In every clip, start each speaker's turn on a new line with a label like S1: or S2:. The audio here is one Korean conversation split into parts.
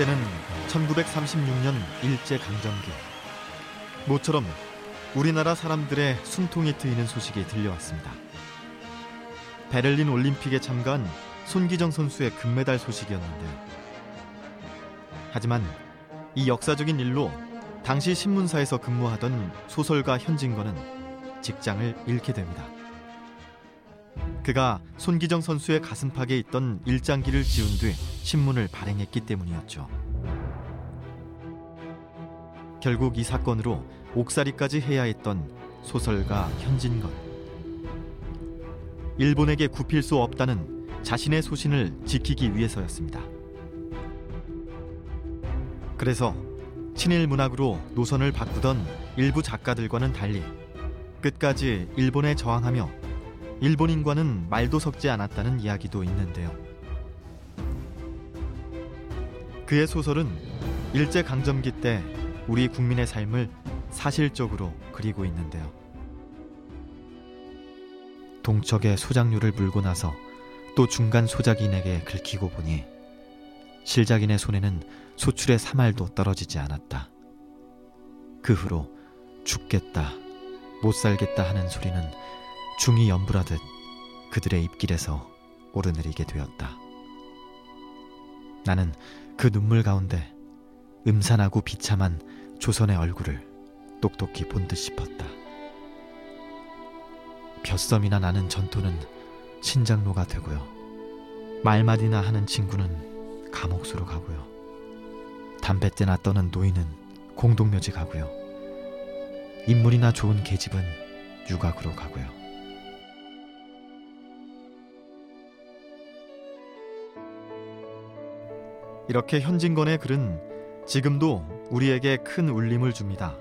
S1: 때는 1936년 일제강점기. 모처럼 우리나라 사람들의 숨통이 트이는 소식이 들려왔습니다. 베를린 올림픽에 참가한 손기정 선수의 금메달 소식이었는데요. 하지만 이 역사적인 일로 당시 신문사에서 근무하던 소설가 현진건은 직장을 잃게 됩니다. 그가 손기정 선수의 가슴팍에 있던 일장기를 지운 뒤 신문을 발행했기 때문이었죠. 결국 이 사건으로 옥살이까지 해야 했던 소설가 현진건. 일본에게 굽힐 수 없다는 자신의 소신을 지키기 위해서였습니다. 그래서 친일 문학으로 노선을 바꾸던 일부 작가들과는 달리 끝까지 일본에 저항하며 일본인과는 말도 섞지 않았다는 이야기도 있는데요. 그의 소설은 일제 강점기 때 우리 국민의 삶을 사실적으로 그리고 있는데요. 동척의 소작류를 물고 나서 또 중간 소작인에게 긁히고 보니 실작인의 손에는 소출의 사말도 떨어지지 않았다. 그 후로 죽겠다, 못 살겠다 하는 소리는 중이 연불하듯 그들의 입길에서 오르내리게 되었다. 나는 그 눈물 가운데 음산하고 비참한 조선의 얼굴을 똑똑히 본 듯 싶었다. 벼썸이나 나는 전토는 신장로가 되고요. 말말이나 하는 친구는 감옥수로 가고요. 담뱃대나 떠는 노인은 공동묘지 가고요. 인물이나 좋은 계집은 유각으로 가고요. 이렇게 현진건의 글은 지금도 우리에게 큰 울림을 줍니다.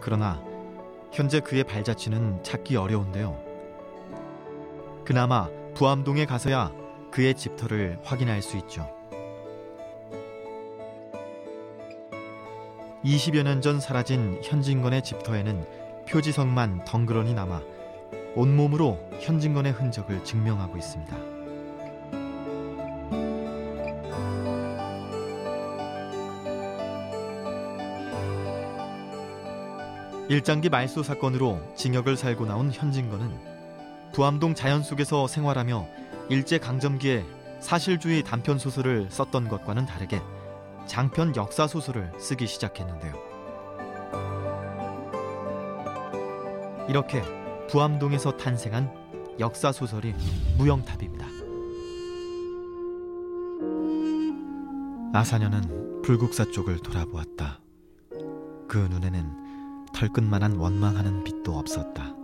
S1: 그러나 현재 그의 발자취는 찾기 어려운데요. 그나마 부암동에 가서야 그의 집터를 확인할 수 있죠. 20여 년 전 사라진 현진건의 집터에는 표지석만 덩그러니 남아 온몸으로 현진건의 흔적을 증명하고 있습니다. 일장기 말소 사건으로 징역을 살고 나온 현진건은 부암동 자연 속에서 생활하며 일제 강점기에 사실주의 단편 소설을 썼던 것과는 다르게 장편 역사 소설을 쓰기 시작했는데요. 이렇게 부암동에서 탄생한 역사 소설이 무영탑입니다. 아사녀는 불국사 쪽을 돌아보았다. 그 눈에는 털끝만한 원망하는 빛도 없었다.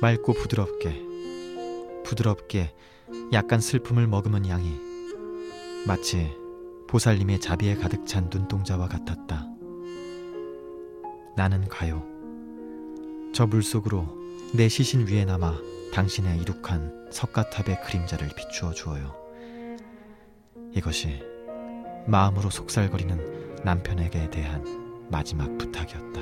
S1: 맑고 부드럽게, 부드럽게 약간 슬픔을 머금은 양이 마치 보살님의 자비에 가득 찬 눈동자와 같았다. 나는 가요. 저 물속으로 내 시신 위에 남아 당신의 이룩한 석가탑의 그림자를 비추어 주어요. 이것이 마음으로 속살거리는 남편에게 대한 마지막 부탁이었다.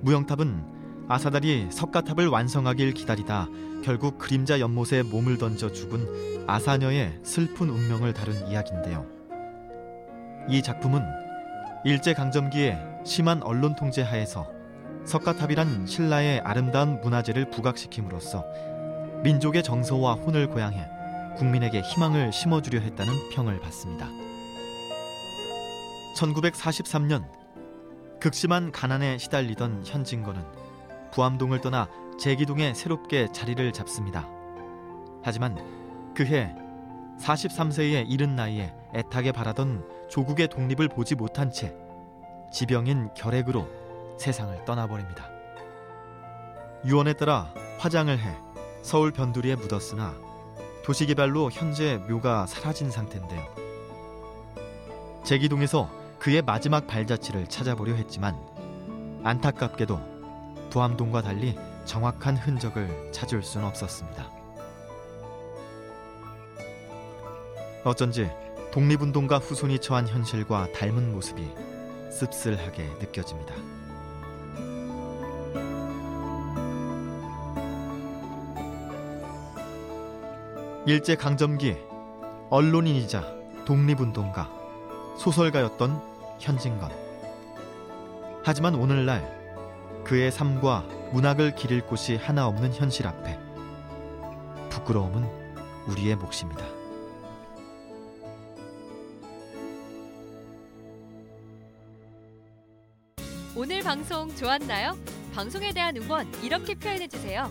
S1: 무영탑은 아사달이 석가탑을 완성하길 기다리다 결국 그림자 연못에 몸을 던져 죽은 아사녀의 슬픈 운명을 다룬 이야기인데요. 이 작품은 일제강점기에 심한 언론 통제 하에서 석가탑이란 신라의 아름다운 문화재를 부각시킴으로써 민족의 정서와 혼을 고양해 국민에게 희망을 심어주려 했다는 평을 받습니다. 1943년 극심한 가난에 시달리던 현진건은 부암동을 떠나 제기동에 새롭게 자리를 잡습니다. 하지만 그해 43세의 이른 나이에 애타게 바라던 조국의 독립을 보지 못한 채 지병인 결핵으로 세상을 떠나버립니다. 유언에 따라 화장을 해 서울 변두리에 묻었으나 도시개발로 현재 묘가 사라진 상태인데요. 제기동에서 그의 마지막 발자취를 찾아보려 했지만 안타깝게도 부암동과 달리 정확한 흔적을 찾을 수는 없었습니다. 어쩐지 독립운동가 후손이 처한 현실과 닮은 모습이 씁쓸하게 느껴집니다. 일제 강점기 언론인이자 독립운동가, 소설가였던 현진건. 하지만 오늘날 그의 삶과 문학을 기릴 곳이 하나 없는 현실 앞에 부끄러움은 우리의 몫입니다.
S2: 오늘 방송 좋았나요? 방송에 대한 응원 이렇게 표현해 주세요.